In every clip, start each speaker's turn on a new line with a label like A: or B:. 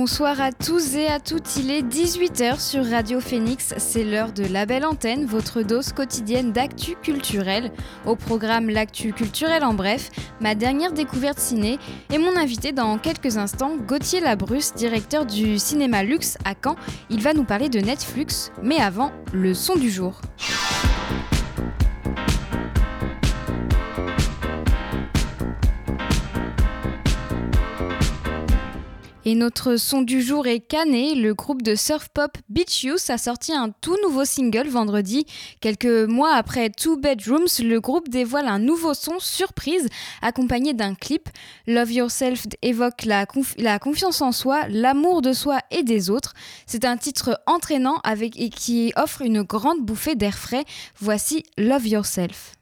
A: Bonsoir à tous et à toutes, il est 18h sur Radio Phoenix, c'est l'heure de La Belle Antenne, votre dose quotidienne d'actu culturel. Au programme L'actu culturel en bref, ma dernière découverte ciné et mon invité dans quelques instants, Gauthier Labrusse, directeur du cinéma Luxe à Caen. Il va nous parler de Netflix, mais avant, le son du jour. Et notre son du jour est Canet. Le groupe de surf pop Beach Youth a sorti un tout nouveau single vendredi. Quelques mois après Two Bedrooms, le groupe dévoile un nouveau son surprise accompagné d'un clip. Love Yourself évoque la, la confiance en soi, l'amour de soi et des autres. C'est un titre entraînant avec et qui offre une grande bouffée d'air frais. Voici Love Yourself.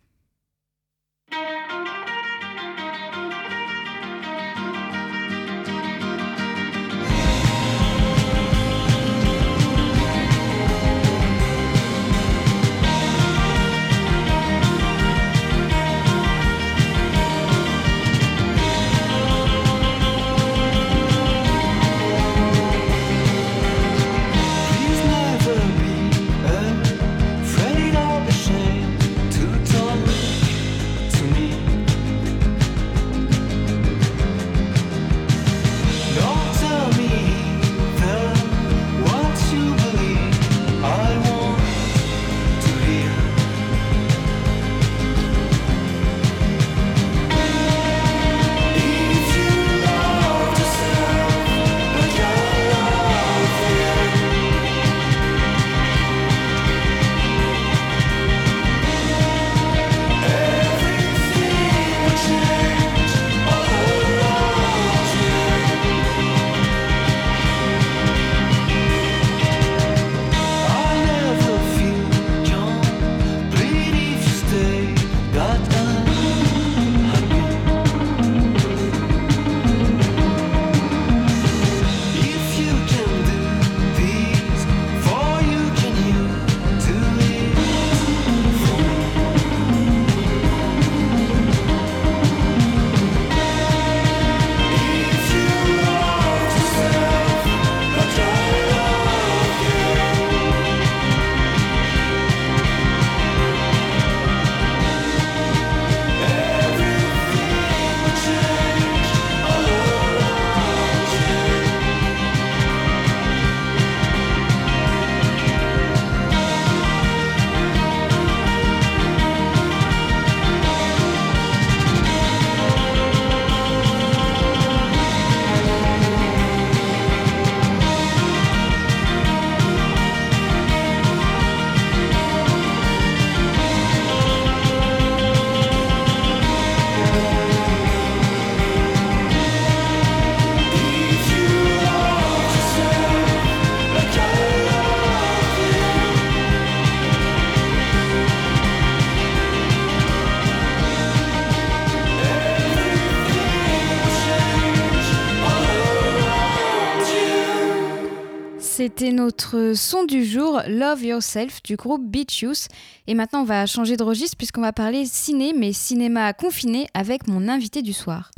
A: C'était notre son du jour, Love Yourself, du groupe Beach Youth. Et maintenant, on va changer de registre puisqu'on va parler ciné, mais cinéma confiné avec mon invité du soir.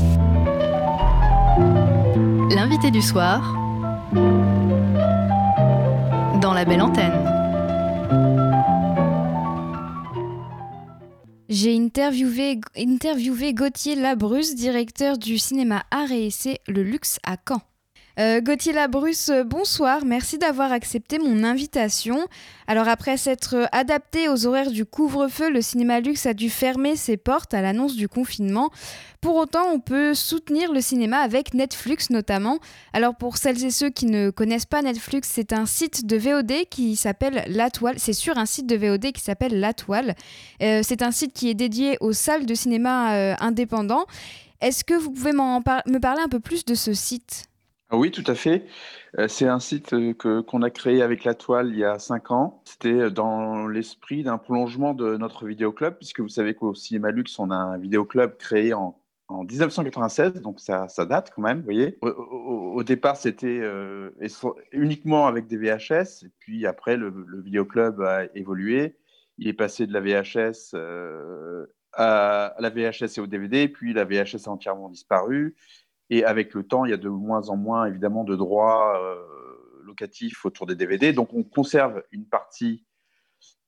B: L'invité du soir dans la belle antenne.
A: J'ai interviewé, interviewé Gauthier Labrusse, directeur du cinéma Art et Essai Le Luxe à Caen. Euh, Gauthier Labrusse, euh, bonsoir. Merci d'avoir accepté mon invitation. Alors après s'être adapté aux horaires du couvre-feu, le cinéma luxe a dû fermer ses portes à l'annonce du confinement. Pour autant, on peut soutenir le cinéma avec Netflix notamment. Alors pour celles et ceux qui ne connaissent pas Netflix, c'est un site de VOD qui s'appelle La Toile. C'est sur un site de VOD qui s'appelle La Toile. Euh, c'est un site qui est dédié aux salles de cinéma indépendants. Est-ce que vous pouvez me parler un peu plus de ce site?
C: Oui, tout à fait. Euh, c'est un site euh, que, qu'on a créé avec la toile il y a cinq ans. C'était dans l'esprit d'un prolongement de notre vidéoclub, puisque vous savez qu'au Cinéma Luxe, on a un vidéoclub créé en, en 1996, donc ça, ça, date quand même, vous voyez. Au, départ, c'était euh, uniquement avec des VHS, puis après, le, le vidéoclub a évolué. Il est passé de la VHS à la VHS et au DVD, puis la VHS a entièrement disparu. Et avec le temps, il y a de moins en moins, évidemment, de droits euh, locatifs autour des DVD. Donc, on conserve une partie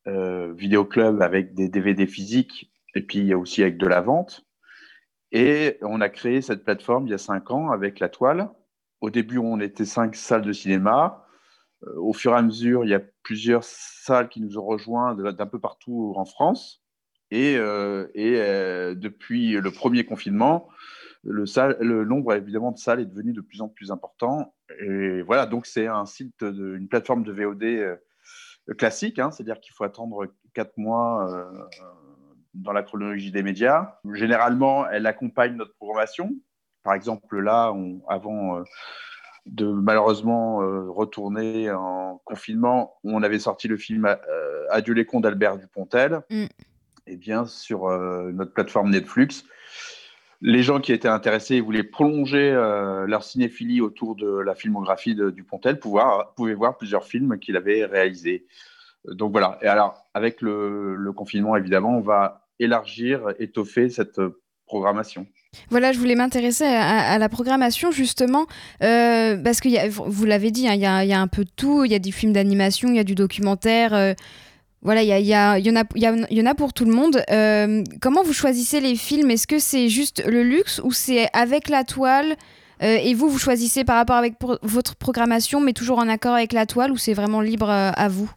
C: euh, vidéoclub avec des DVD physiques, et puis il y a aussi avec de la vente. Et on a créé cette plateforme il y a cinq ans avec la toile. Au début, on était cinq salles de cinéma. Euh, au fur et à mesure, il y a plusieurs salles qui nous ont rejoints d'un peu partout en France. Et, euh, depuis le premier confinement, le, salle, le, nombre évidemment de salles est devenu de plus en plus important. Et voilà, donc c'est un site, de, une plateforme de VOD euh, classique, hein, c'est-à-dire qu'il faut attendre quatre mois euh, dans la chronologie des médias. Généralement, elle accompagne notre programmation. Par exemple, là, on, avant euh, de malheureusement euh, retourner en confinement, on avait sorti le film euh, Adieu les cons d'Albert Dupontel. Mm. Et bien, sur notre plateforme Netflix, les gens qui étaient intéressés voulaient prolonger euh, leur cinéphilie autour de la filmographie de Dupontel pouvoir, pouvaient voir plusieurs films qu'il avait réalisés. Donc voilà. Et alors, avec le, confinement, évidemment, on va élargir, étoffer cette programmation.
A: Voilà, je voulais m'intéresser à, la programmation justement, euh, parce que vous l'avez dit, hein, il y, a, un peu de tout, il y a des films d'animation, il y a du documentaire. Euh, voilà, il y, y, y, en a, y, y en a pour tout le monde. Euh, comment vous choisissez les films? Est-ce que c'est juste le luxe ou c'est avec la toile? Euh, Et vous, vous choisissez par rapport avec votre programmation, mais toujours en accord avec la toile ou c'est vraiment libre euh, à vous?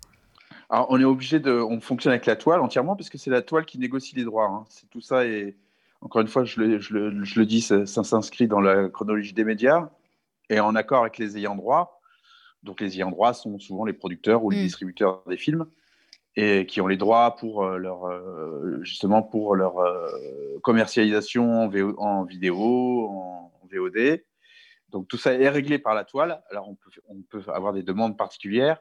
C: Alors, on est obligé de. On fonctionne avec la toile entièrement parce que c'est la toile qui négocie les droits. Hein. C'est tout ça et encore une fois, je le, je le, je le dis, ça, ça s'inscrit dans la chronologie des médias et en accord avec les ayants droit. Donc, les ayants droit sont souvent les producteurs ou les mmh. distributeurs des films et qui ont les droits pour euh, leur euh, justement pour leur euh, commercialisation en, vidéo, en, VOD. Donc tout ça est réglé par la toile. Alors on peut, on peut avoir des demandes particulières,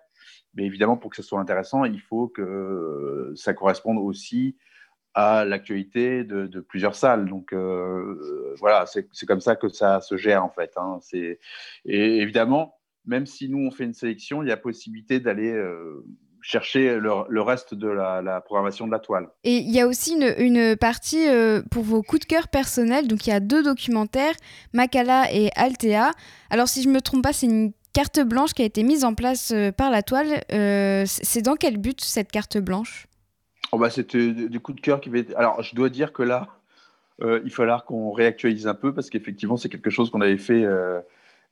C: mais évidemment pour que ce soit intéressant, il faut que ça corresponde aussi à l'actualité de, plusieurs salles. Donc voilà, c'est comme ça que ça se gère en fait. Hein. Et évidemment, même si nous on fait une sélection, il y a possibilité d'aller chercher le, reste de la, programmation de la toile.
A: Et il y a aussi une, partie euh, pour vos coups de cœur personnels. Donc il y a deux documentaires, Makala et Altea. Alors si je ne me trompe pas, c'est une carte blanche qui a été mise en place euh, par la toile. Euh, c'est dans quel but cette carte blanche?
C: Oh bah, C'était des coups de cœur qui avaient Alors je dois dire que là, il va falloir qu'on réactualise un peu parce qu'effectivement c'est quelque chose qu'on avait fait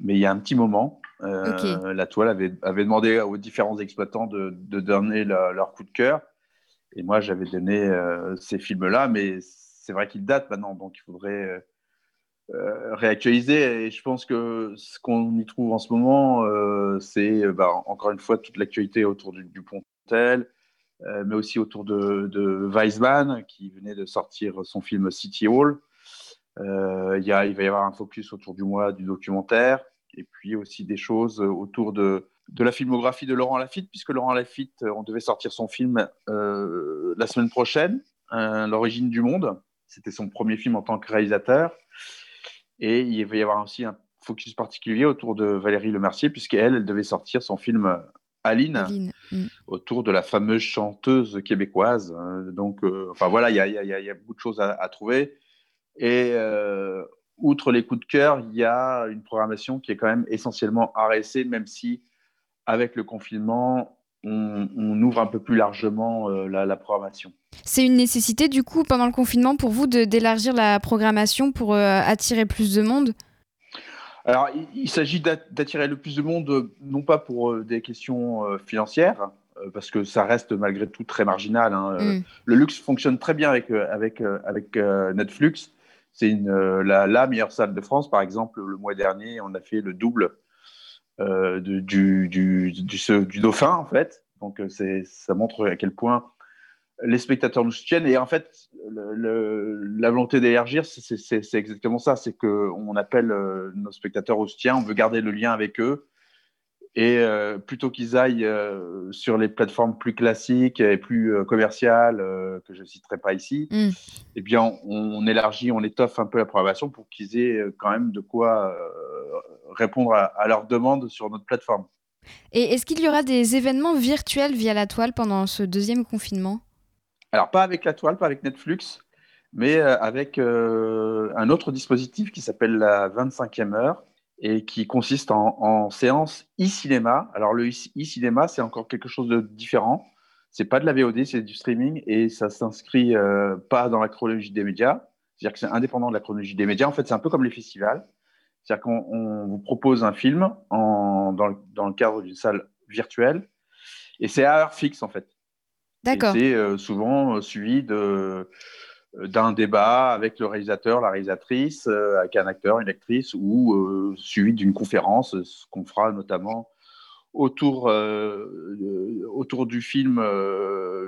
C: mais il y a un petit moment, euh, la toile avait, avait, demandé aux différents exploitants de, de donner leur coup de cœur. Et moi, j'avais donné euh, ces films-là, mais c'est vrai qu'ils datent maintenant, donc il faudrait euh, réactualiser. Et je pense que ce qu'on y trouve en ce moment, c'est bah, encore une fois toute l'actualité autour du, du Pontel, mais aussi autour de, de Weisman, qui venait de sortir son film City Hall. Il, y a, il va y avoir un focus autour du mois du documentaire et puis aussi des choses autour de, de la filmographie de Laurent Lafitte, puisque Laurent Lafitte, on devait sortir son film euh, la semaine prochaine, L'origine du monde. C'était son premier film en tant que réalisateur. Et il va y avoir aussi un focus particulier autour de Valérie Lemercier, puisqu'elle, elle devait sortir son film Aline, Aline. Mm. autour de la fameuse chanteuse québécoise. Donc, euh, enfin voilà, il y, y, y a, beaucoup de choses à, à trouver. Et euh, outre les coups de cœur, il y a une programmation qui est quand même essentiellement RSC, même si avec le confinement, on, ouvre un peu plus largement euh, la, programmation.
A: C'est une nécessité du coup pendant le confinement pour vous d'élargir la programmation pour euh, attirer plus de monde?
C: Alors il, s'agit d'attirer le plus de monde, non pas pour des questions financières, parce que ça reste malgré tout très marginal. Hein. Mm. Le luxe fonctionne très bien avec, avec, avec Netflix. C'est euh, la, meilleure salle de France. Par exemple, le mois dernier, on a fait le double euh, du, du, Dauphin, en fait. Donc, euh, ça montre à quel point les spectateurs nous soutiennent. Et en fait, la volonté d'élargir, c'est exactement ça. C'est qu'on appelle nos spectateurs au soutien, on veut garder le lien avec eux. Et euh, plutôt qu'ils aillent euh, sur les plateformes plus classiques et plus commerciales, que je ne citerai pas ici, mm. eh bien, on, élargit, on étoffe un peu la programmation pour qu'ils aient quand même de quoi répondre à, à leurs demandes sur notre plateforme.
A: Et est-ce qu'il y aura des événements virtuels via la toile pendant ce deuxième confinement?
C: Alors, pas avec la toile, pas avec Netflix, mais euh, avec euh, un autre dispositif qui s'appelle la 25e heure et qui consiste en, séance e-cinéma. Alors, le e-cinéma, c'est encore quelque chose de différent. C'est pas de la VOD, c'est du streaming et ça s'inscrit euh, pas dans la chronologie des médias. C'est-à-dire que c'est indépendant de la chronologie des médias. En fait, c'est un peu comme les festivals. C'est-à-dire qu'on vous propose un film dans, le, dans, le, cadre d'une salle virtuelle et c'est à heure fixe, en fait.
A: D'accord.
C: C'est euh, souvent euh, suivi de d'un débat avec le réalisateur, la réalisatrice, avec un acteur, une actrice, ou suivi d'une conférence, ce qu'on fera notamment autour, autour du film,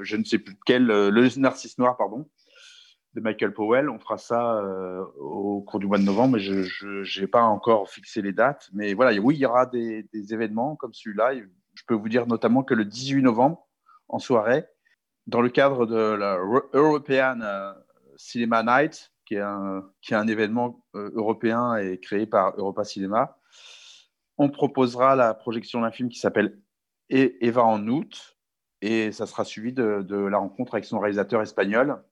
C: je ne sais plus quel, Le Narcisse Noir, pardon, de Michael Powell. On fera ça au cours du mois de novembre, mais je n'ai pas encore fixé les dates. Mais voilà, oui, il y aura des, événements comme celui-là. Je peux vous dire notamment que le 18 novembre, en soirée, dans le cadre de la European euh, Cinema Night, qui est un, qui est un événement euh, européen et créé par Europa Cinema, on proposera la projection d'un film qui s'appelle e-, Eva en août, et ça sera suivi de, la rencontre avec son réalisateur espagnol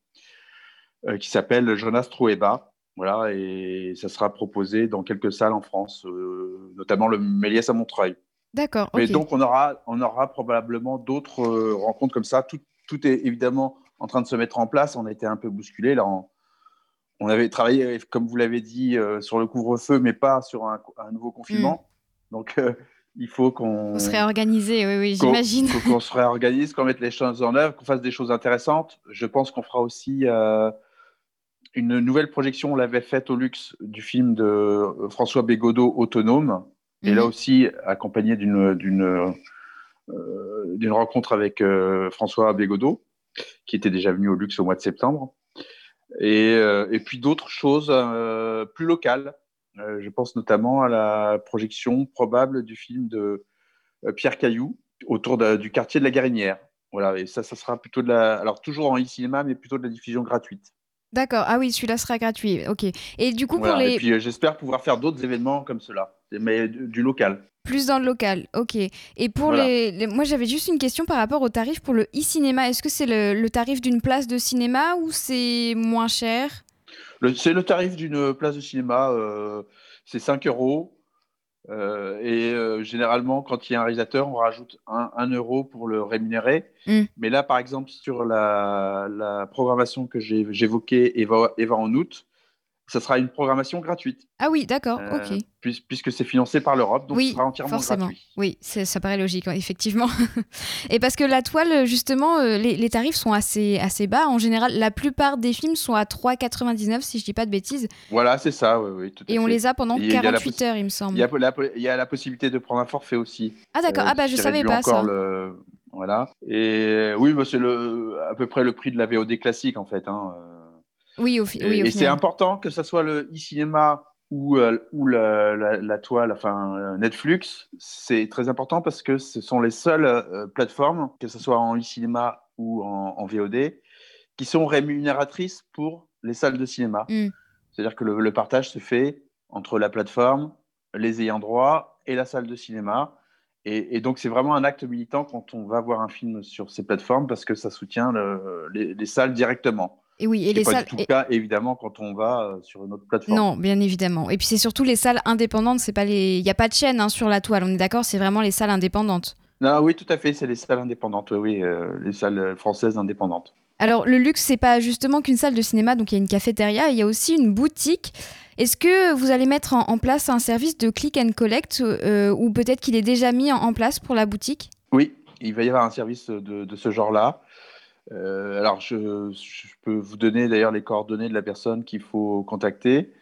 C: euh, qui s'appelle Jonas Trueba. Voilà, et ça sera proposé dans quelques salles en France, notamment le Méliès à Montreuil.
A: D'accord.
C: Mais donc on aura, on aura probablement d'autres rencontres comme ça, tout, tout est évidemment en train de se mettre en place. On a été un peu bousculé. Là, on, avait travaillé, comme vous l'avez dit, euh, sur le couvre-feu, mais pas sur un, nouveau confinement. Hmm. Donc, euh, il faut qu'on.
A: On se réorganise, oui, oui, j'imagine.
C: Qu'on se réorganise, qu'on mette les choses en œuvre, qu'on fasse des choses intéressantes. Je pense qu'on fera aussi euh, une nouvelle projection. On l'avait faite au luxe du film de François Bégodeau, Autonome. Et là mhm. aussi, accompagné d'une euh, d'une rencontre avec euh, François Bégodeau, qui était déjà venu au Luxe au mois de septembre. Et, euh, et puis d'autres choses plus locales. je pense notamment à la projection probable du film de Pierre Caillou autour du quartier de la Garinière. Voilà, et ça, ça sera plutôt de la. Alors, toujours en e-cinéma, mais plutôt de la diffusion gratuite.
A: D'accord. Ah oui, celui-là sera gratuit. Ok. Et du coup, pour les.
C: Et puis, j'espère pouvoir faire d'autres événements comme cela, mais du local.
A: Plus dans le local, ok. Et pour les, Moi, j'avais juste une question par rapport au tarif pour le e-cinéma. Est-ce que c'est le, tarif d'une place de cinéma ou c'est moins cher?
C: C'est le tarif d'une place de cinéma. Euh, c'est 5 euros. Euh, et euh, généralement, quand il y a un réalisateur, on rajoute 1 euro pour le rémunérer. Hmm. Mais là, par exemple, sur la, la programmation que j'évoquais, Eva, Eva en août, ça sera une programmation gratuite.
A: Ah oui, d'accord, euh, ok.
C: puisque c'est financé par l'Europe, donc
A: oui,
C: ce sera entièrement
A: forcément.
C: gratuit.
A: Oui, ça paraît logique, effectivement. Et parce que la toile, justement, euh, les, tarifs sont assez, assez bas. En général, la plupart des films sont à 3,99, si je dis pas de bêtises.
C: Voilà, c'est ça, oui, oui.
A: Tout Et on les a pendant 48 heures, il me semble.
C: Il y, a la, il y, a la, possibilité de prendre un forfait aussi.
A: Ah d'accord, ah bah je savais pas ça. Le...
C: Voilà. Et oui, bah, c'est à peu près le prix de la VOD classique, en fait. Hein.
A: Oui, au, oui,
C: Et c'est important que ce soit le e-cinéma ou, euh, ou la, toile, enfin euh, Netflix, c'est très important parce que ce sont les seules euh, plateformes, que ce soit en e-cinéma ou en, VOD, qui sont rémunératrices pour les salles de cinéma. Mm. C'est-à-dire que le, partage se fait entre la plateforme, les ayants droit et la salle de cinéma. Et, donc, c'est vraiment un acte militant quand on va voir un film sur ces plateformes parce que ça soutient les, salles directement.
A: Et oui, et
C: les pas salles. tout le cas, évidemment, quand on va euh, sur une autre plateforme.
A: Non, bien évidemment. Et puis c'est surtout les salles indépendantes. C'est pas les. Il n'y a pas de chaîne hein, sur la toile. On est d'accord. C'est vraiment les salles indépendantes.
C: Non, oui, tout à fait. C'est les salles indépendantes. Oui, euh, les salles françaises indépendantes.
A: Alors le luxe, c'est pas justement qu'une salle de cinéma. Donc il y a une cafétéria. Il y a aussi une boutique. Est-ce que vous allez mettre en, place un service de click and collect euh, ou peut-être qu'il est déjà mis en, place pour la boutique?
C: Oui, il va y avoir un service de, de ce genre-là. Euh, alors, je, peux vous donner d'ailleurs les coordonnées de la personne qu'il faut contacter.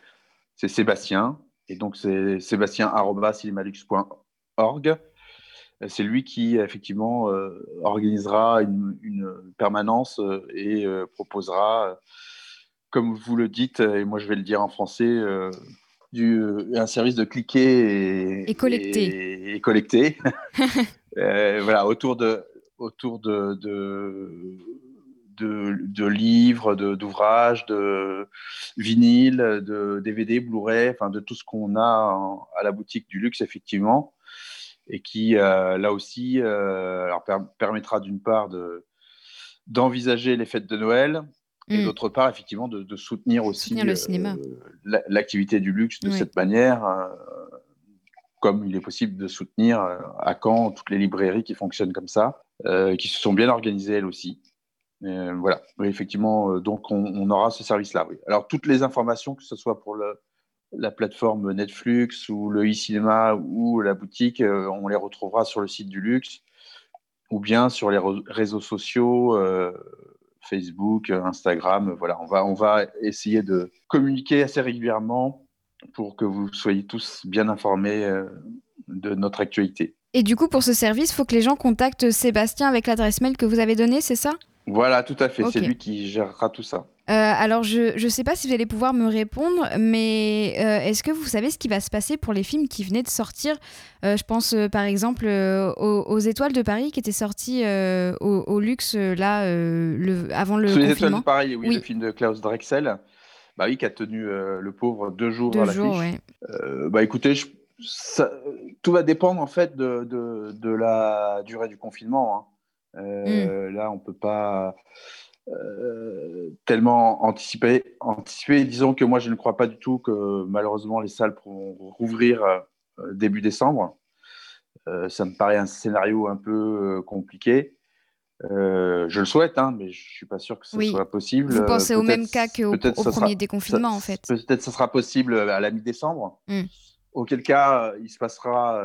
C: C'est Sébastien. Et donc, c'est sébastien.cinemalux.org. c'est lui qui effectivement organisera une, permanence et proposera, comme vous le dites, et moi je vais le dire en français, du, un service de cliquer
A: et, collecter.
C: Et, collecter. voilà, autour de, autour de, de, livres, d'ouvrages, de, vinyles, de DVD, Blu-ray, enfin de tout ce qu'on a à la boutique du luxe, effectivement, et qui, euh, là aussi, euh, permettra d'une part d'envisager les fêtes de Noël, et mm. d'autre part, effectivement, de, soutenir aussi
A: euh,
C: l'activité du luxe de cette manière, comme il est possible de soutenir à Caen toutes les librairies qui fonctionnent comme ça, qui se sont bien organisées elles aussi. Euh, voilà, effectivement, euh, donc on, aura ce service-là. Alors toutes les informations, que ce soit pour la plateforme Netflix ou le e-cinéma ou la boutique, euh, on les retrouvera sur le site du luxe ou bien sur les réseaux sociaux, Facebook, Instagram. Voilà, on va, on va essayer de communiquer assez régulièrement pour que vous soyez tous bien informés de notre actualité.
A: Et du coup, pour ce service, il faut que les gens contactent Sébastien avec l'adresse mail que vous avez donnée, c'est ça?
C: Voilà, tout à fait. C'est lui qui gérera tout ça.
A: Euh, alors, je ne sais pas si vous allez pouvoir me répondre, mais euh, est-ce que vous savez ce qui va se passer pour les films qui venaient de sortir? Euh, Je pense par exemple aux, Étoiles de Paris qui était sorti au, luxe là le, avant le Sous
C: les Étoiles de Paris, oui, le film de Klaus Drexel. Bah oui, qui a tenu le pauvre deux jours
A: deux
C: à
A: jours,
C: ouais. bah écoutez, tout va dépendre en fait de, de, la durée du confinement. Hein. Euh, là, on peut pas euh, tellement anticiper, anticiper. Disons que moi, je ne crois pas du tout que malheureusement les salles pourront rouvrir euh, début décembre. ça me paraît un scénario un peu compliqué. je le souhaite, hein, mais je suis pas sûr que ce soit possible.
A: Vous pensez au même cas qu'au premier déconfinement, en fait
C: Peut-être que ce sera possible à la mi-décembre. Hmm. Auquel cas, il se passera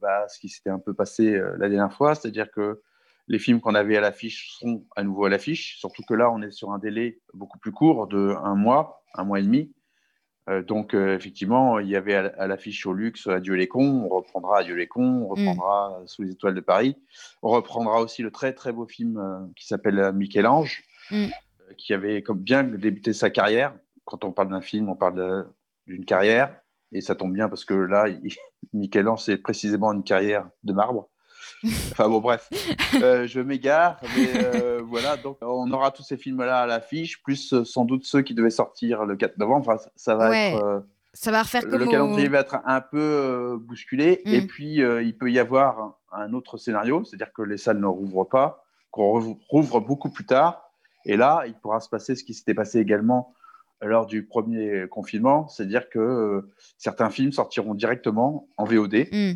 C: bah, ce qui s'était un peu passé la dernière fois, c'est-à-dire que les films qu'on avait à l'affiche seront à nouveau à l'affiche, surtout que là, on est sur un délai beaucoup plus court de un mois, un mois et demi. Euh, donc, euh, effectivement, il y avait à, l'affiche au luxe Adieu les cons, on reprendra Adieu les cons, on reprendra mm. Sous les étoiles de Paris. On reprendra aussi le très très beau film euh, qui s'appelle Michel-Ange, mm. qui avait comme bien débuté sa carrière. Quand on parle d'un film, on parle d'une carrière. Et ça tombe bien parce que là, Michel-Ange, c'est précisément une carrière de marbre. Enfin bon, bref, euh, je m'égare, mais euh, voilà, donc on aura tous ces films-là à l'affiche, plus euh, sans doute ceux qui devaient sortir le 4 novembre. Enfin, ça va être.
A: ça va refaire
C: Le calendrier va être un peu bousculé, et mm. puis il peut y avoir un autre scénario, c'est-à-dire que les salles ne rouvrent pas, qu'on rouvre beaucoup plus tard, et là, il pourra se passer ce qui s'était passé également lors du premier confinement, c'est-à-dire que certains films sortiront directement en VOD. Mm.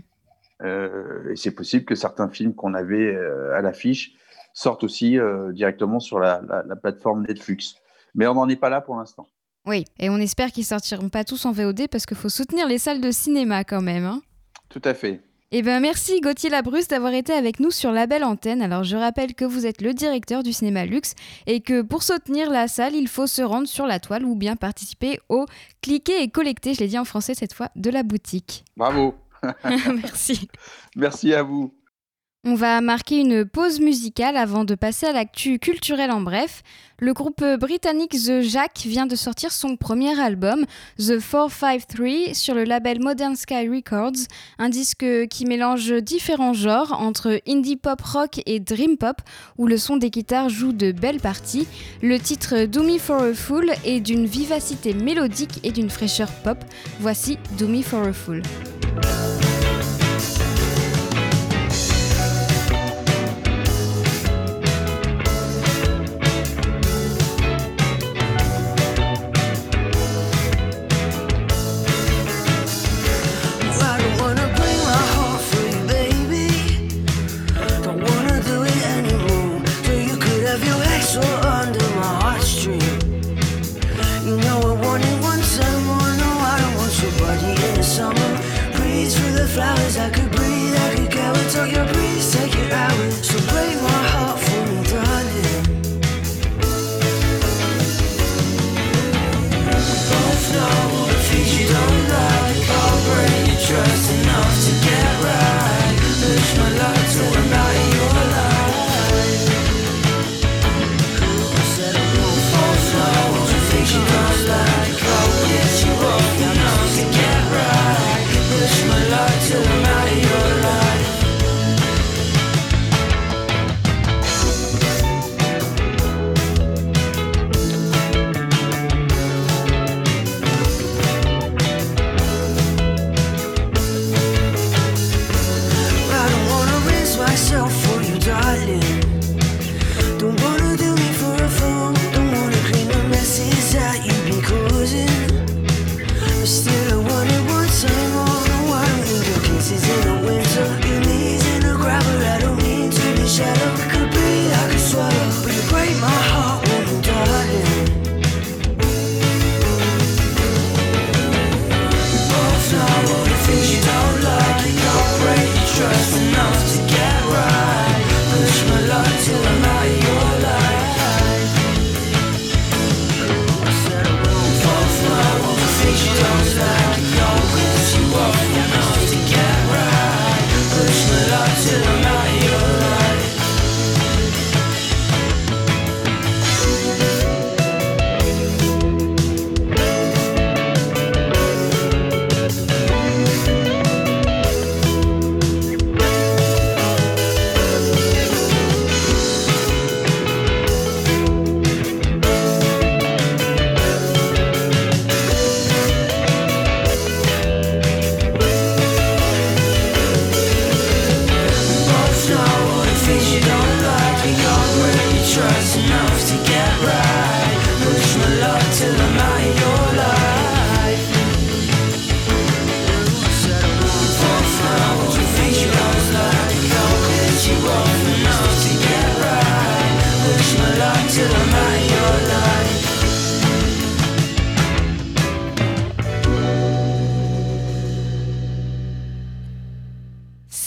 C: Euh, et c'est possible que certains films qu'on avait euh, à l'affiche sortent aussi euh, directement sur la, plateforme Netflix. Mais on n'en est pas là pour l'instant.
A: Oui, et on espère qu'ils sortiront pas tous en VOD parce qu'il faut soutenir les salles de cinéma quand même. Hein.
C: Tout à fait.
A: Eh ben merci Gauthier Labrusse d'avoir été avec nous sur la belle antenne. Alors je rappelle que vous êtes le directeur du cinéma luxe et que pour soutenir la salle, il faut se rendre sur la toile ou bien participer au cliquer et collecter, je l'ai dit en français cette fois, de la boutique.
C: Bravo.
A: Merci.
C: Merci à vous.
A: On va marquer une pause musicale avant de passer à l'actu culturel en bref. Le groupe britannique The Jack vient de sortir son premier album, The 453, sur le label Modern Sky Records, un disque qui mélange différents genres entre indie pop rock et dream pop, où le son des guitares joue de belles parties. Le titre Do Me for a Fool est d'une vivacité mélodique et d'une fraîcheur pop. Voici Do Me for a Fool.
D: flowers. I could breathe, I could go and talk your breeze, take your hours. So break my heart for me, darling. We both know the things you don't like. I'll break your trust. But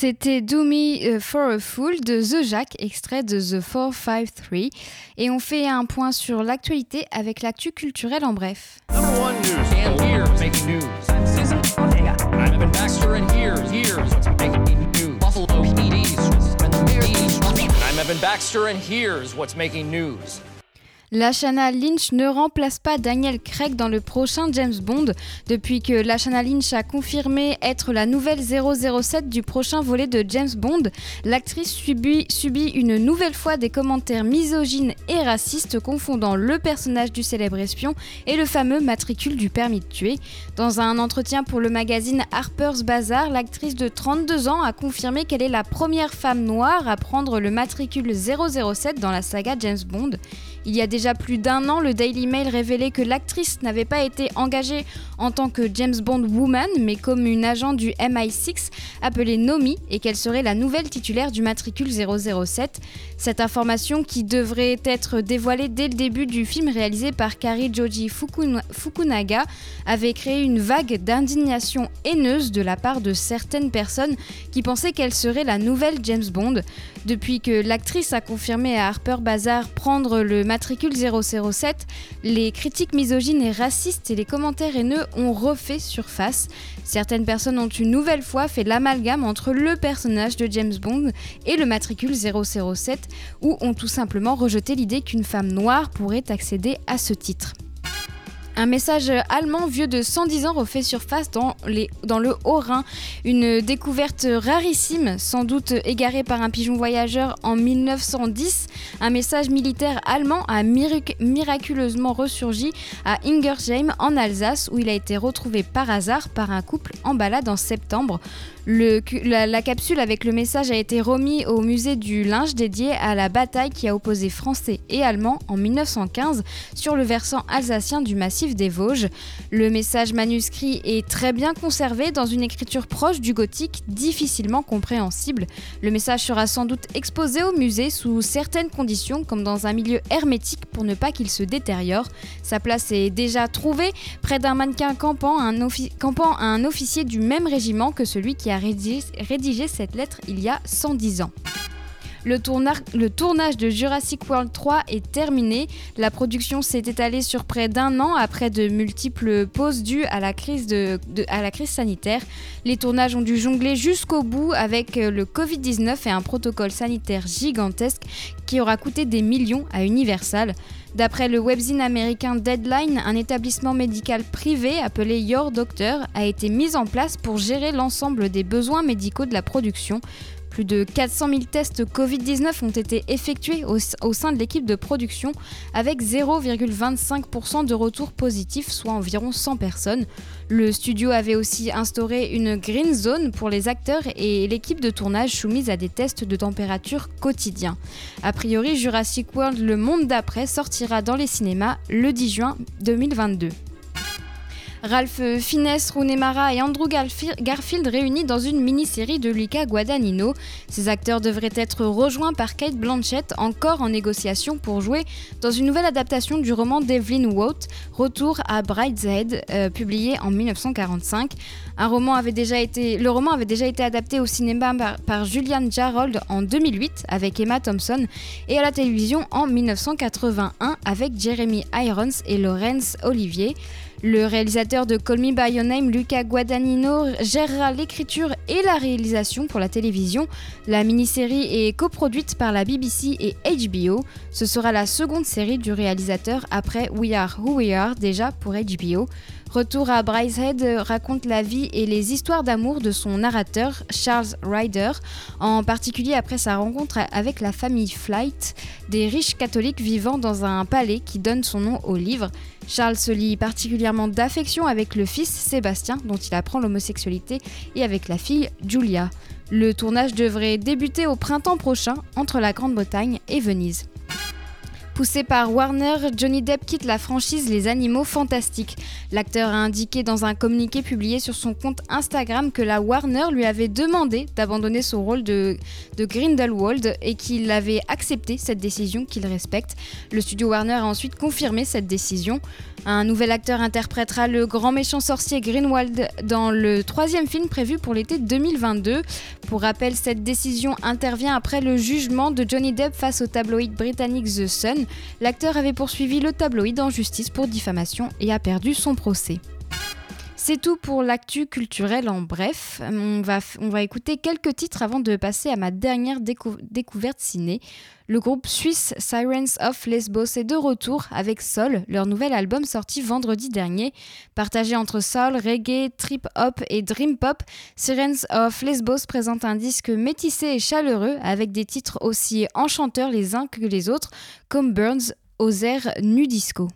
A: C'était Do Me euh, for a Fool de The Jack, extrait de The 453. Et on fait un point sur l'actualité avec l'actu culturelle en bref.
E: I'm Evan Baxter, and here's what's making news.
A: Lashana Lynch ne remplace pas Daniel Craig dans le prochain James Bond. Depuis que Lashana Lynch a confirmé être la nouvelle 007 du prochain volet de James Bond, l'actrice subit, subit une nouvelle fois des commentaires misogynes et racistes confondant le personnage du célèbre espion et le fameux matricule du permis de tuer. Dans un entretien pour le magazine Harper's Bazaar, l'actrice de 32 ans a confirmé qu'elle est la première femme noire à prendre le matricule 007 dans la saga James Bond. Il y a déjà plus d'un an, le Daily Mail révélait que l'actrice n'avait pas été engagée en tant que James Bond woman, mais comme une agent du MI6 appelée Nomi, et qu'elle serait la nouvelle titulaire du matricule 007. Cette information, qui devrait être dévoilée dès le début du film réalisé par Kari Joji Fukun- Fukunaga, avait créé une vague d'indignation haineuse de la part de certaines personnes qui pensaient qu'elle serait la nouvelle James Bond. Depuis que l'actrice a confirmé à Harper Bazaar prendre le matricule 007, les critiques misogynes et racistes et les commentaires haineux ont refait surface. Certaines personnes ont une nouvelle fois fait l'amalgame entre le personnage de James Bond et le matricule 007, ou ont tout simplement rejeté l'idée qu'une femme noire pourrait accéder à ce titre. Un message allemand vieux de 110 ans refait surface dans, les, le Haut-Rhin. Une découverte rarissime, sans doute égarée par un pigeon voyageur en 1910. Un message militaire allemand a mirac- miraculeusement ressurgi à Ingersheim en Alsace où il a été retrouvé par hasard par un couple en balade en septembre. La, capsule avec le message a été remis au musée du linge dédié à la bataille qui a opposé Français et Allemands en 1915 sur le versant alsacien du massif des Vosges. Le message manuscrit est très bien conservé dans une écriture proche du gothique, difficilement compréhensible. Le message sera sans doute exposé au musée sous certaines conditions, comme dans un milieu hermétique pour ne pas qu'il se détériore. Sa place est déjà trouvée près d'un mannequin campant, un un officier du même régiment que celui qui a rédigé, rédigé cette lettre il y a 110 ans. Le, tournage de Jurassic World 3 est terminé. La production s'est étalée sur près d'un an après de multiples pauses dues à la crise, à la crise sanitaire. Les tournages ont dû jongler jusqu'au bout avec euh, le Covid-19 et un protocole sanitaire gigantesque qui aura coûté des millions à Universal. D'après le webzine américain Deadline, un établissement médical privé appelé Your Doctor a été mis en place pour gérer l'ensemble des besoins médicaux de la production. Plus de 400 000 tests Covid-19 ont été effectués au, sein de l'équipe de production avec 0,25% de retours positifs, soit environ 100 personnes. Le studio avait aussi instauré une green zone pour les acteurs et l'équipe de tournage soumise à des tests de température quotidiens. A priori, Jurassic World Le Monde d'après sortira dans les cinémas le 10 juin 2022. Ralph Fiennes, Rooney Mara et Andrew Garfield réunis dans une mini-série de Luca Guadagnino. Ces acteurs devraient être rejoints par Kate Blanchett, encore en négociation pour jouer dans une nouvelle adaptation du roman d'Evelyn Waugh, Retour à Brideshead, euh, publié en 1945. Un roman avait déjà été, le roman avait déjà été adapté au cinéma par, Julian Jarrold en 2008 avec Emma Thompson et à la télévision en 1981 avec Jeremy Irons et Laurence Olivier. Le réalisateur de Call Me By Your Name, Luca Guadagnino, gérera l'écriture et la réalisation pour la télévision. La mini-série est coproduite par la BBC et HBO. Ce sera la seconde série du réalisateur après We Are Who We Are, déjà pour HBO. Retour à Brycehead raconte la vie et les histoires d'amour de son narrateur, Charles Ryder, en particulier après sa rencontre avec la famille Flight, des riches catholiques vivant dans un palais qui donne son nom au livre. Charles se lie particulièrement d'affection avec le fils Sébastien, dont il apprend l'homosexualité, et avec la fille Julia. Le tournage devrait débuter au printemps prochain entre la Grande-Bretagne et Venise. Poussé par Warner, Johnny Depp quitte la franchise Les Animaux Fantastiques. L'acteur a indiqué dans un communiqué publié sur son compte Instagram que la Warner lui avait demandé d'abandonner son rôle de, de Grindelwald et qu'il avait accepté cette décision qu'il respecte. Le studio Warner a ensuite confirmé cette décision. Un nouvel acteur interprétera le grand méchant sorcier Greenwald dans le troisième film prévu pour l'été 2022. Pour rappel, cette décision intervient après le jugement de Johnny Depp face au tabloïd britannique The Sun. L'acteur avait poursuivi le tabloïd en justice pour diffamation et a perdu son procès. C'est tout pour l'actu culturel en bref. On va, écouter quelques titres avant de passer à ma dernière découverte ciné. Le groupe suisse Sirens of Lesbos est de retour avec Sol, leur nouvel album sorti vendredi dernier. Partagé entre soul, reggae, trip hop et dream pop, Sirens of Lesbos présente un disque métissé et chaleureux avec des titres aussi enchanteurs les uns que les autres, comme Burns aux airs nu disco.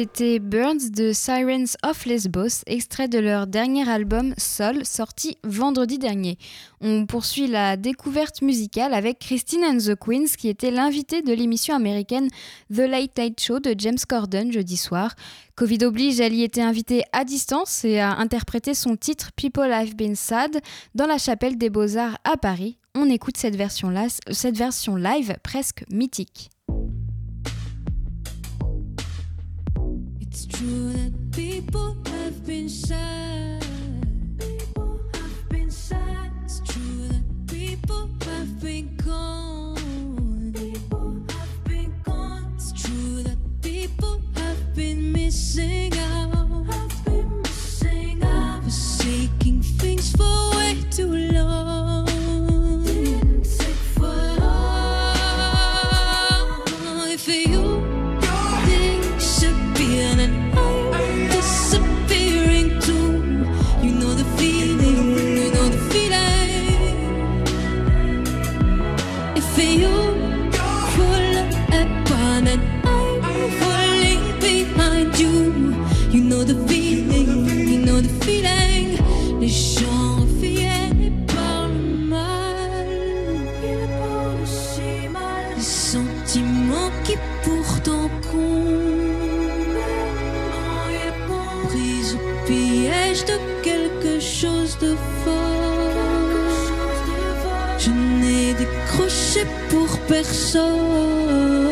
A: C'était Burns de Sirens of Lesbos, extrait de leur dernier album Sol, sorti vendredi dernier. On poursuit la découverte musicale avec Christine and the Queens, qui était l'invitée de l'émission américaine The Late Night Show de James Corden jeudi soir. Covid oblige, elle y était invitée à distance et a interprété son titre People Have Been Sad dans la chapelle des Beaux-Arts à Paris. On écoute cette version, cette version live presque mythique.
F: It's true that people have been sad. People have been sad. It's true that people have been gone. People have been gone. It's true that people have been missing out. Have been missing out. Forsaking things for way too long. Pour personne.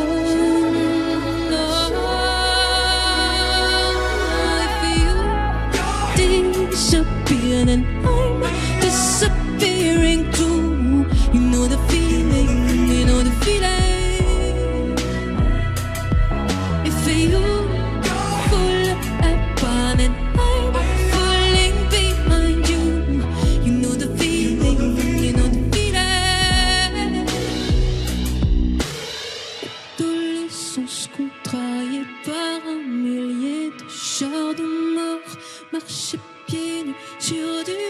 F: If you disappear, then I'm disappearing Contrariée par un millier de chars de mort, marcher pieds nus sur du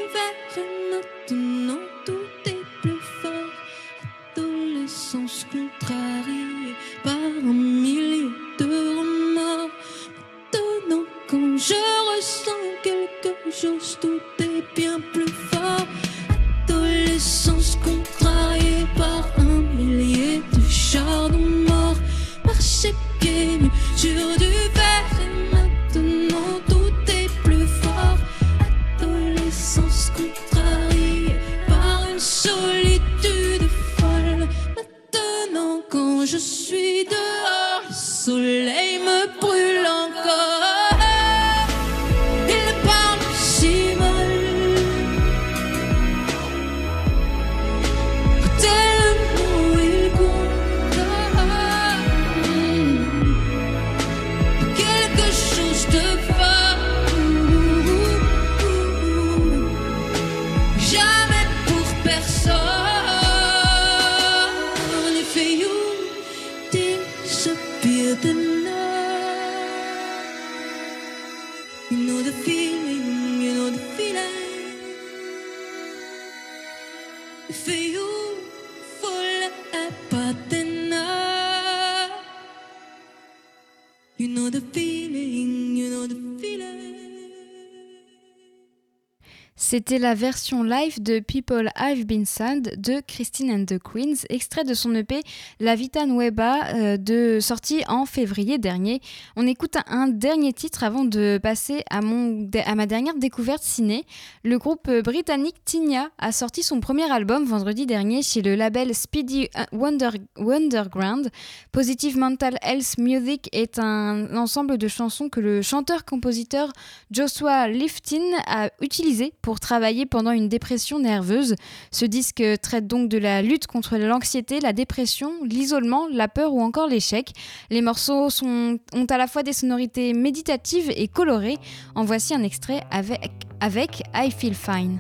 A: C'était la version live de People I've Been Sad de Christine and the Queens, extrait de son EP La Vita Nueva, euh, de, sorti en février dernier. On écoute un, dernier titre avant de passer à, mon, à ma dernière découverte ciné. Le groupe britannique Tinia a sorti son premier album vendredi dernier chez le label Speedy Wonder, Wonderground. Positive Mental Health Music est un ensemble de chansons que le chanteur-compositeur Joshua Liftin a utilisé pour travailler pendant une dépression nerveuse. Ce disque traite donc de la lutte contre l'anxiété, la dépression, l'isolement, la peur ou encore l'échec. Les morceaux ont à la fois des sonorités méditatives et colorées. En voici un extrait avec, avec I Feel Fine.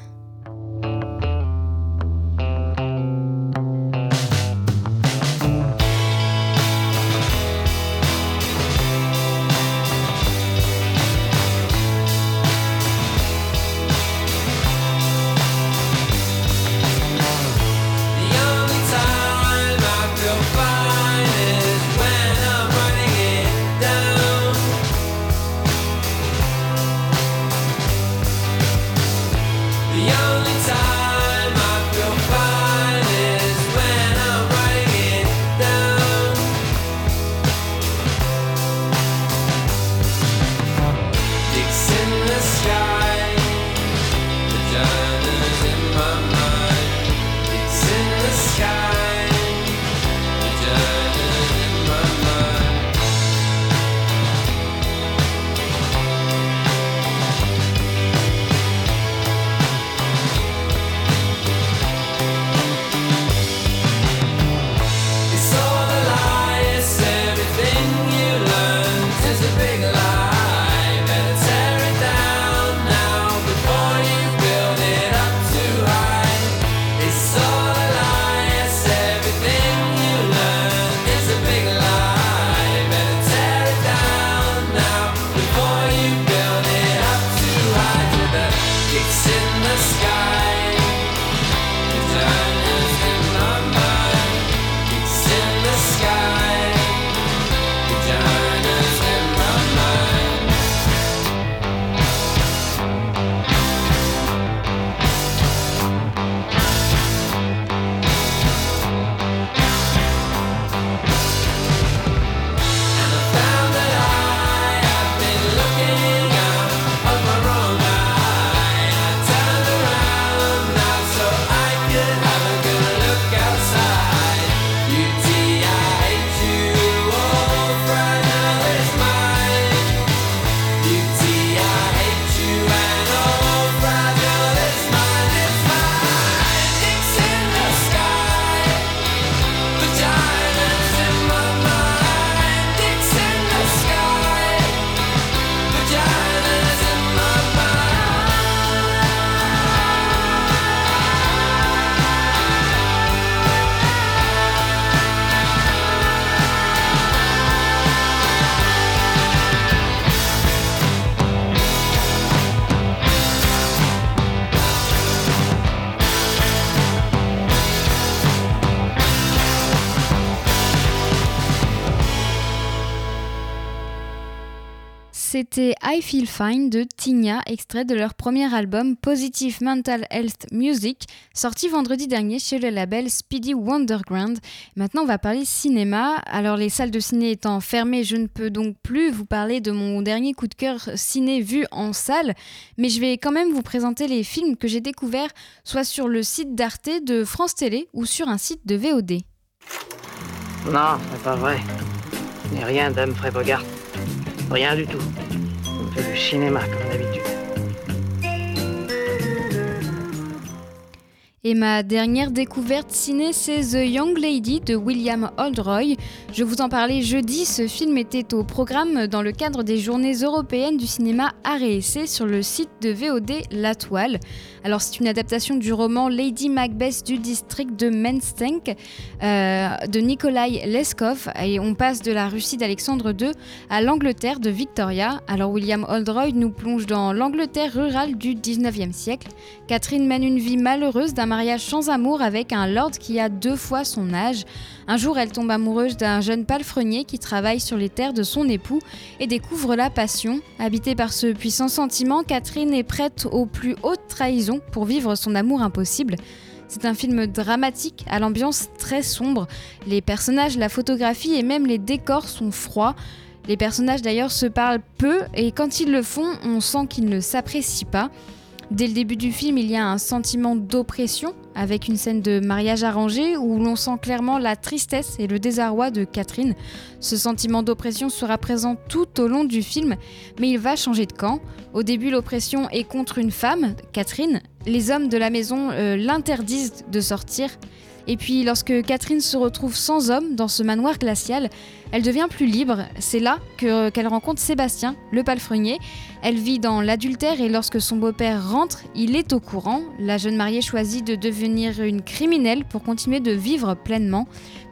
G: I Feel Fine
A: de Tigna, extrait de leur premier album Positive Mental Health Music, sorti vendredi dernier chez le label Speedy Wonderground. Maintenant, on va parler cinéma. Alors, les salles de ciné étant fermées, je ne peux donc plus vous parler de mon dernier coup de cœur ciné vu en salle, mais je vais quand même vous présenter les films que j'ai découverts soit sur le site d'Arte de France Télé ou sur un site de VOD.
H: Non, c'est pas vrai. N'ai rien d'Humphrey Bogart. Rien du tout. Fait du cinéma comme d'habitude.
A: Et ma dernière découverte ciné, c'est The Young Lady de William Oldroy. Je vous en parlais jeudi, ce film était au programme dans le cadre des journées européennes du cinéma art et essai sur le site de VOD La Toile. Alors c'est une adaptation du roman Lady Macbeth du district de Menstenk euh, de Nikolai Leskov et on passe de la Russie d'Alexandre II à l'Angleterre de Victoria. Alors William Oldroy nous plonge dans l'Angleterre rurale du 19e siècle. Catherine mène une vie malheureuse d'un mariage sans amour avec un lord qui a deux fois son âge. Un jour, elle tombe amoureuse d'un jeune palefrenier qui travaille sur les terres de son époux et découvre la passion. Habitée par ce puissant sentiment, Catherine est prête aux plus hautes trahisons pour vivre son amour impossible. C'est un film dramatique à l'ambiance très sombre. Les personnages, la photographie et même les décors sont froids. Les personnages d'ailleurs se parlent peu et quand ils le font, on sent qu'ils ne s'apprécient pas. Dès le début du film, il y a un sentiment d'oppression avec une scène de mariage arrangé où l'on sent clairement la tristesse et le désarroi de Catherine. Ce sentiment d'oppression sera présent tout au long du film, mais il va changer de camp. Au début, l'oppression est contre une femme, Catherine. Les hommes de la maison euh, l'interdisent de sortir. Et puis lorsque Catherine se retrouve sans homme dans ce manoir glacial, elle devient plus libre. C'est là que- qu'elle rencontre Sébastien, le palefrenier. Elle vit dans l'adultère et lorsque son beau-père rentre, il est au courant. La jeune mariée choisit de devenir une criminelle pour continuer de vivre pleinement.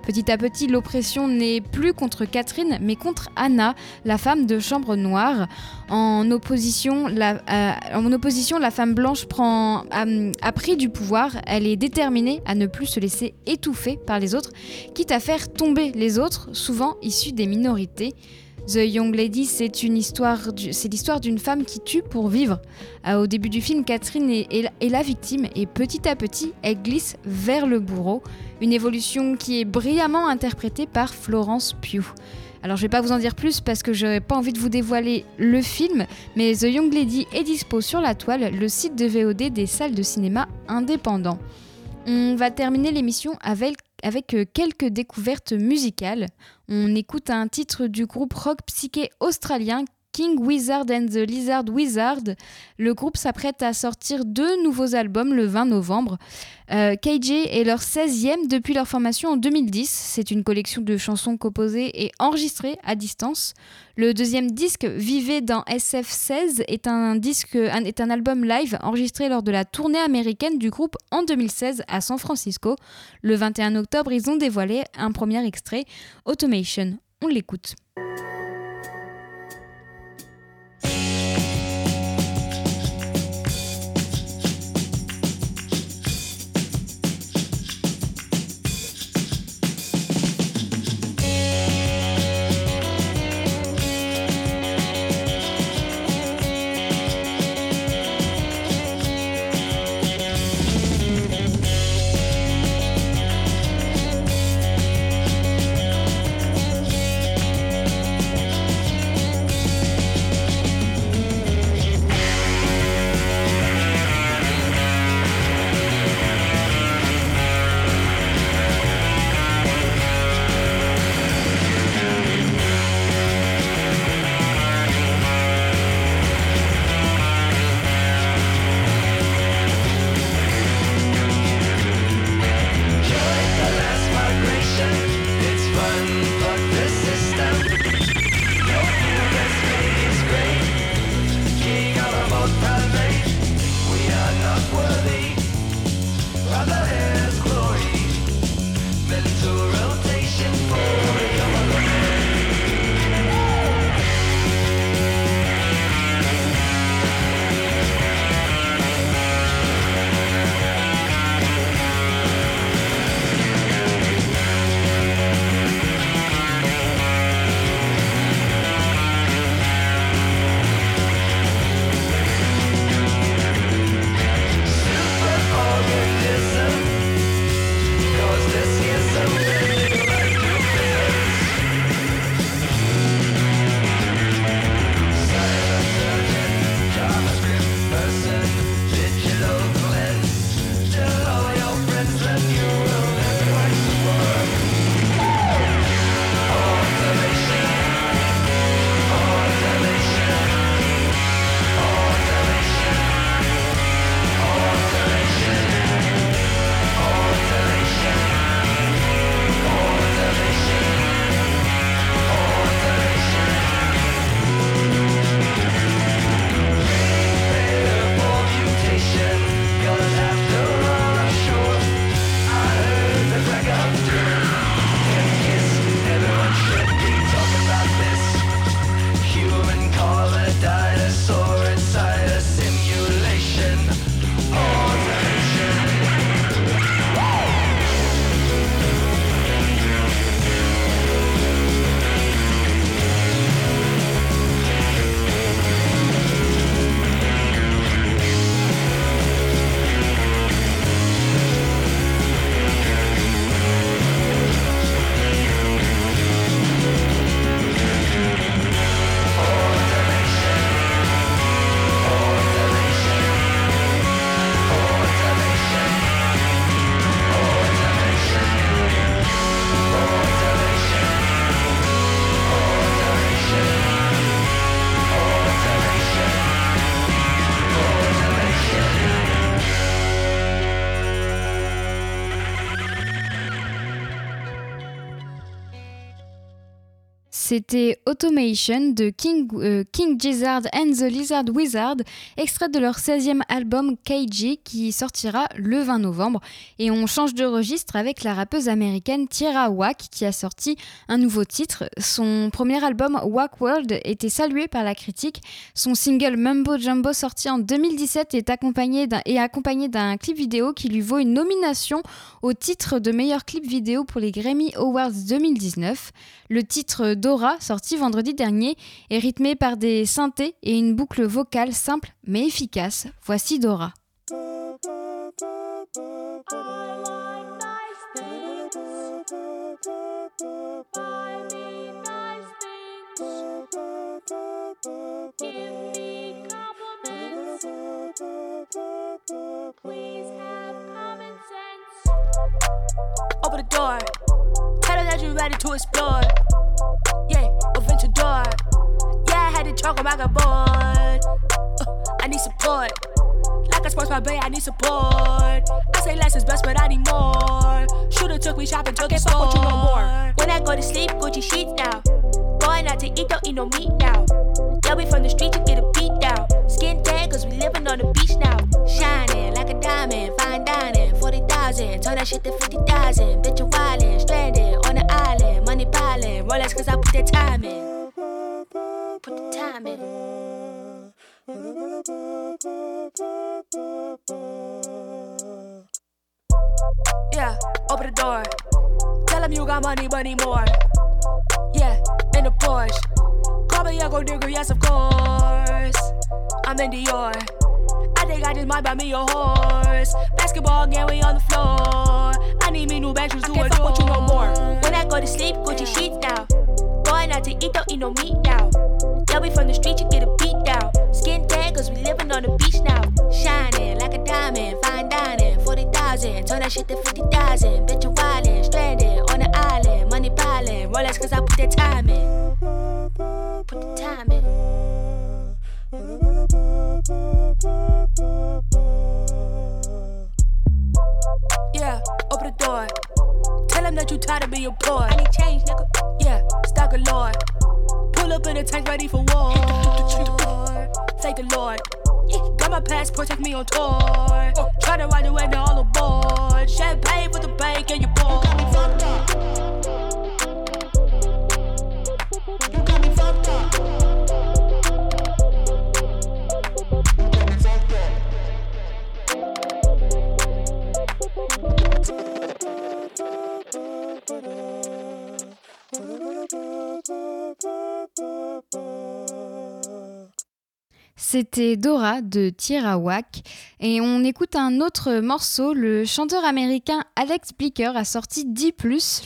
A: Petit à petit, l'oppression n'est plus contre Catherine, mais contre Anna, la femme de chambre noire. En opposition, la, euh, femme blanche prend, a, a pris du pouvoir. Elle est déterminée à ne plus se laisser étouffer par les autres, quitte à faire tomber les autres, souvent issus des minorités. The Young Lady, c'est une histoire, c'est l'histoire d'une femme qui tue pour vivre. Euh, au début du film, Catherine est, la- victime et petit à petit, elle glisse vers le bourreau. Une évolution qui est brillamment interprétée par Florence Pugh. Alors je vais pas vous en dire plus parce que j'aurais pas envie de vous dévoiler le film, mais The Young Lady est dispo sur la toile, le site de VOD des salles de cinéma indépendants. On va terminer l'émission avec, avec euh, quelques découvertes musicales. On écoute un titre du groupe rock psyché australien King Wizard and the Lizard Wizard. Le groupe s'apprête à sortir deux nouveaux albums le 20 novembre. Euh, KJ est leur 16e depuis leur formation en 2010. C'est une collection de chansons composées et enregistrées à distance. Le deuxième disque, Vivez dans SF16, est un, est un album live enregistré lors de la tournée américaine du groupe en 2016 à San Francisco. Le 21 octobre, ils ont dévoilé un premier extrait, Automation. On l'écoute. C'était De King, euh, King Gizzard and the Lizard Wizard, extrait de leur 16e album KG qui sortira le 20 novembre. Et on change de registre avec la rappeuse américaine Tierra Wack qui a sorti un nouveau titre. Son premier album Wack World était salué par la critique. Son single Mumbo Jumbo sorti en 2017 est accompagné d'un, est accompagné d'un clip vidéo qui lui vaut une nomination au titre de meilleur clip vidéo pour les Grammy Awards 2019. Le titre Dora, sorti vendredi dernier, est rythmé par des synthés et une boucle vocale simple mais efficace. Voici Dora.
I: Open the door. Tell her that you're ready to explore. I talk about got bored. Uh, I need support. Like I sports my bay, I need support. I say less is best, but I need more. Should've took me shopping, took it
J: fuck with you no more.
I: When I go to sleep, Gucci sheets now. Going out to eat, don't eat no meat now. Yeah, we from the street to get a beat down. Skin tan, cause we living on the beach now. Shining like a diamond, fine dining, 40,000. Turn that shit to 50,000. Bitch, you wildin', stranded on the island. Money piling, Rolex, cause I put that time in. Let's protect me oh, on tour. Try to ride away now, all aboard. Champagne with the bank and your boy. You got me fucked up. You got me fucked up. You got me fucked up.
A: C'était Dora de Tirawak et on écoute un autre morceau. Le chanteur américain Alex Blicker a sorti 10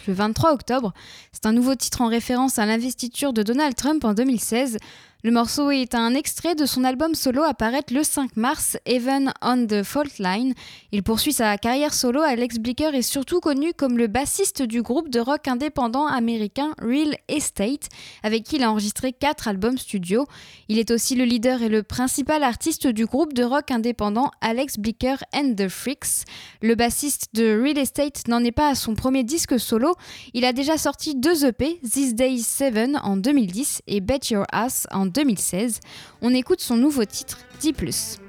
A: le 23 octobre. C'est un nouveau titre en référence à l'investiture de Donald Trump en 2016. Le morceau est un extrait de son album solo à paraître le 5 mars, Even on the Fault Line. Il poursuit sa carrière solo. Alex Blicker est surtout connu comme le bassiste du groupe de rock indépendant américain Real Estate, avec qui il a enregistré 4 albums studio. Il est aussi le leader et le principal artiste du groupe de rock indépendant Alex Blicker and the Freaks. Le bassiste de Real Estate n'en est pas à son premier disque solo. Il a déjà sorti deux EP, These Days 7 en 2010 et Bet Your Ass en 2016. On écoute son nouveau titre, 10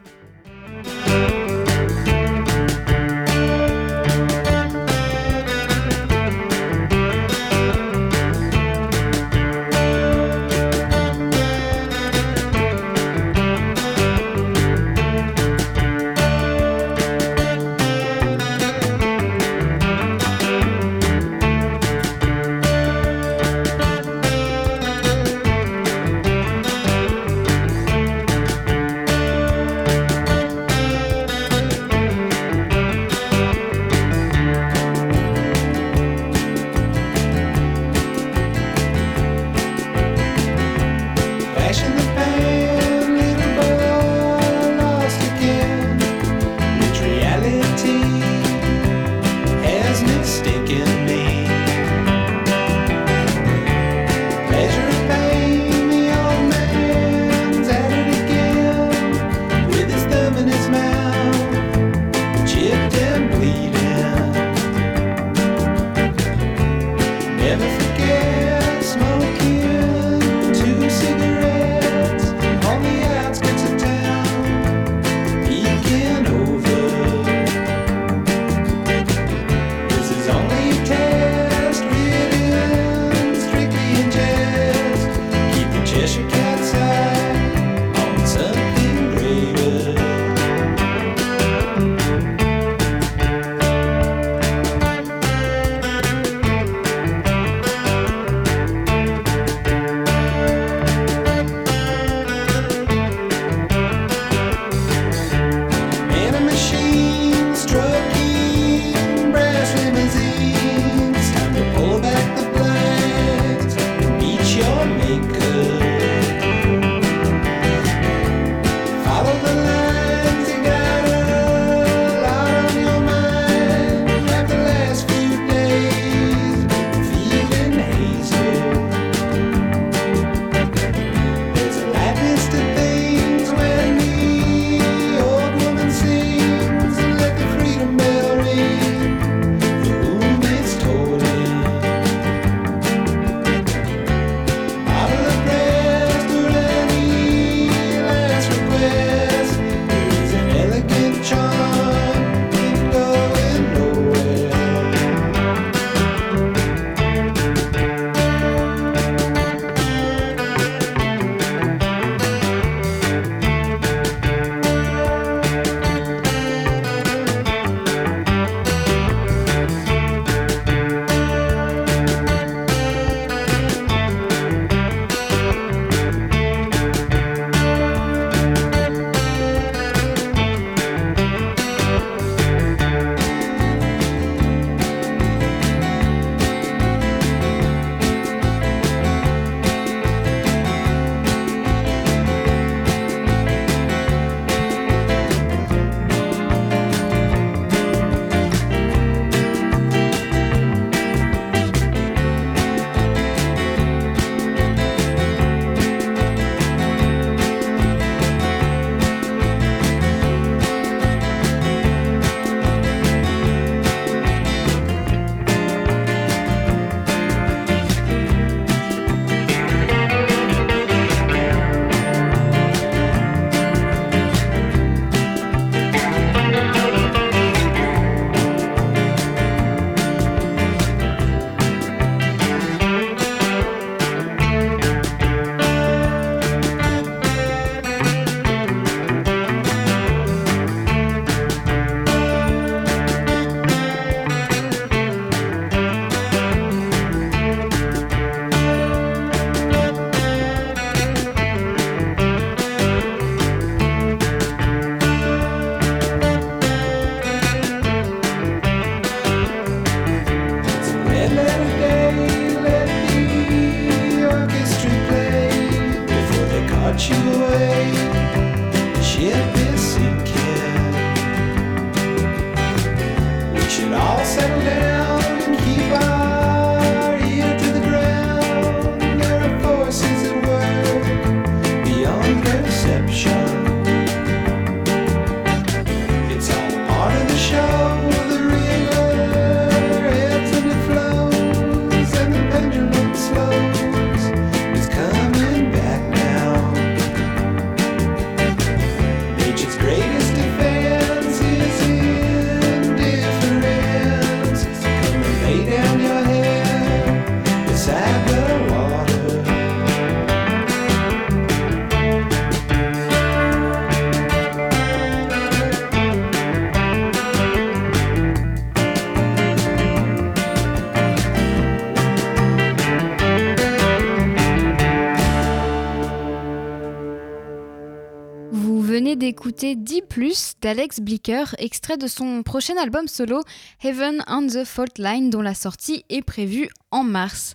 A: d'écouter 10 plus d'Alex Blicker, extrait de son prochain album solo Heaven on the Fault Line dont la sortie est prévue en mars.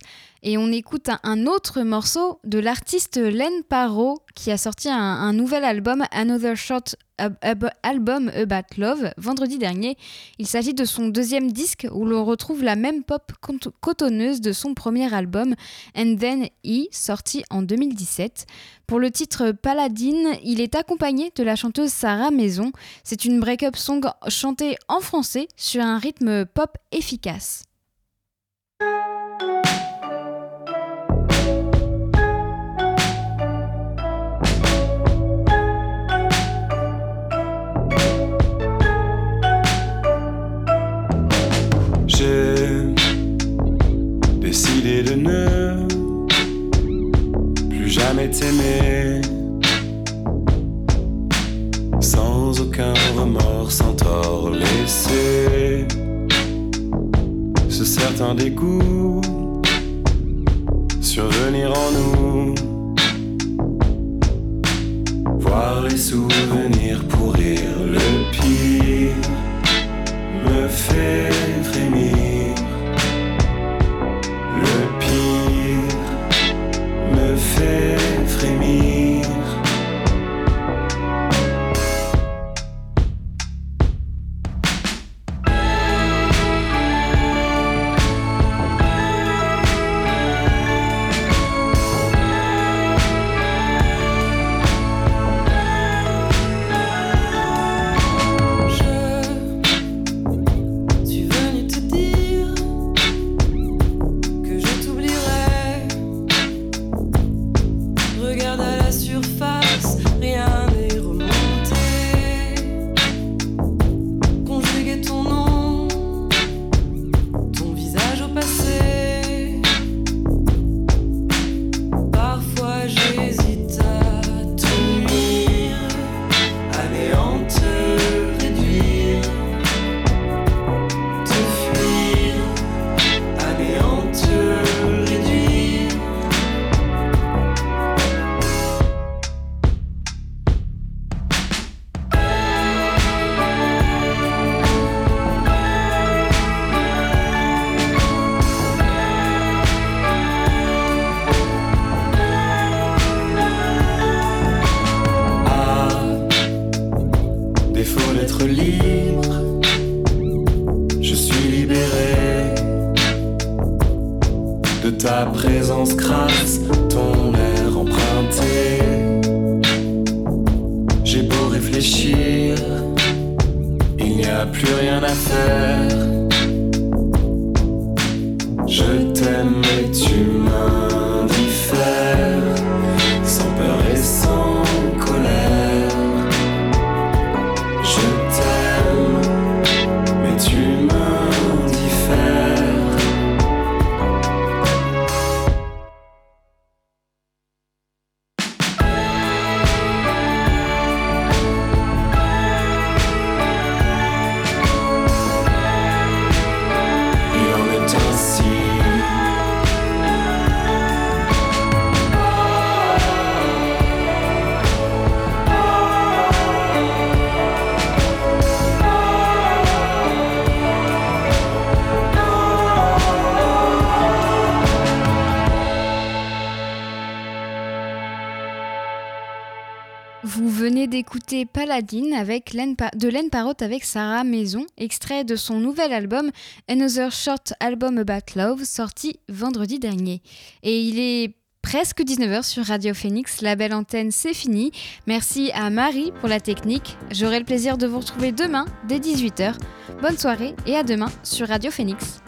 A: Et on écoute un, autre morceau de l'artiste Len Parot qui a sorti un, nouvel album Another Ab- Album About Love vendredi dernier. Il s'agit de son deuxième disque où l'on retrouve la même pop cotonneuse de son premier album And Then E sorti en 2017. Pour le titre Paladine, il est accompagné de la chanteuse Sarah Maison. C'est une break-up song chantée en français sur un rythme pop efficace. Avec de Len Parrot avec Sarah Maison, extrait de son nouvel album Another Short Album About Love, sorti vendredi dernier. Et il est presque 19h sur Radio Phoenix, la belle antenne c'est fini. Merci à Marie pour la technique. J'aurai le plaisir de vous retrouver demain dès 18h. Bonne soirée et à demain sur Radio Phoenix.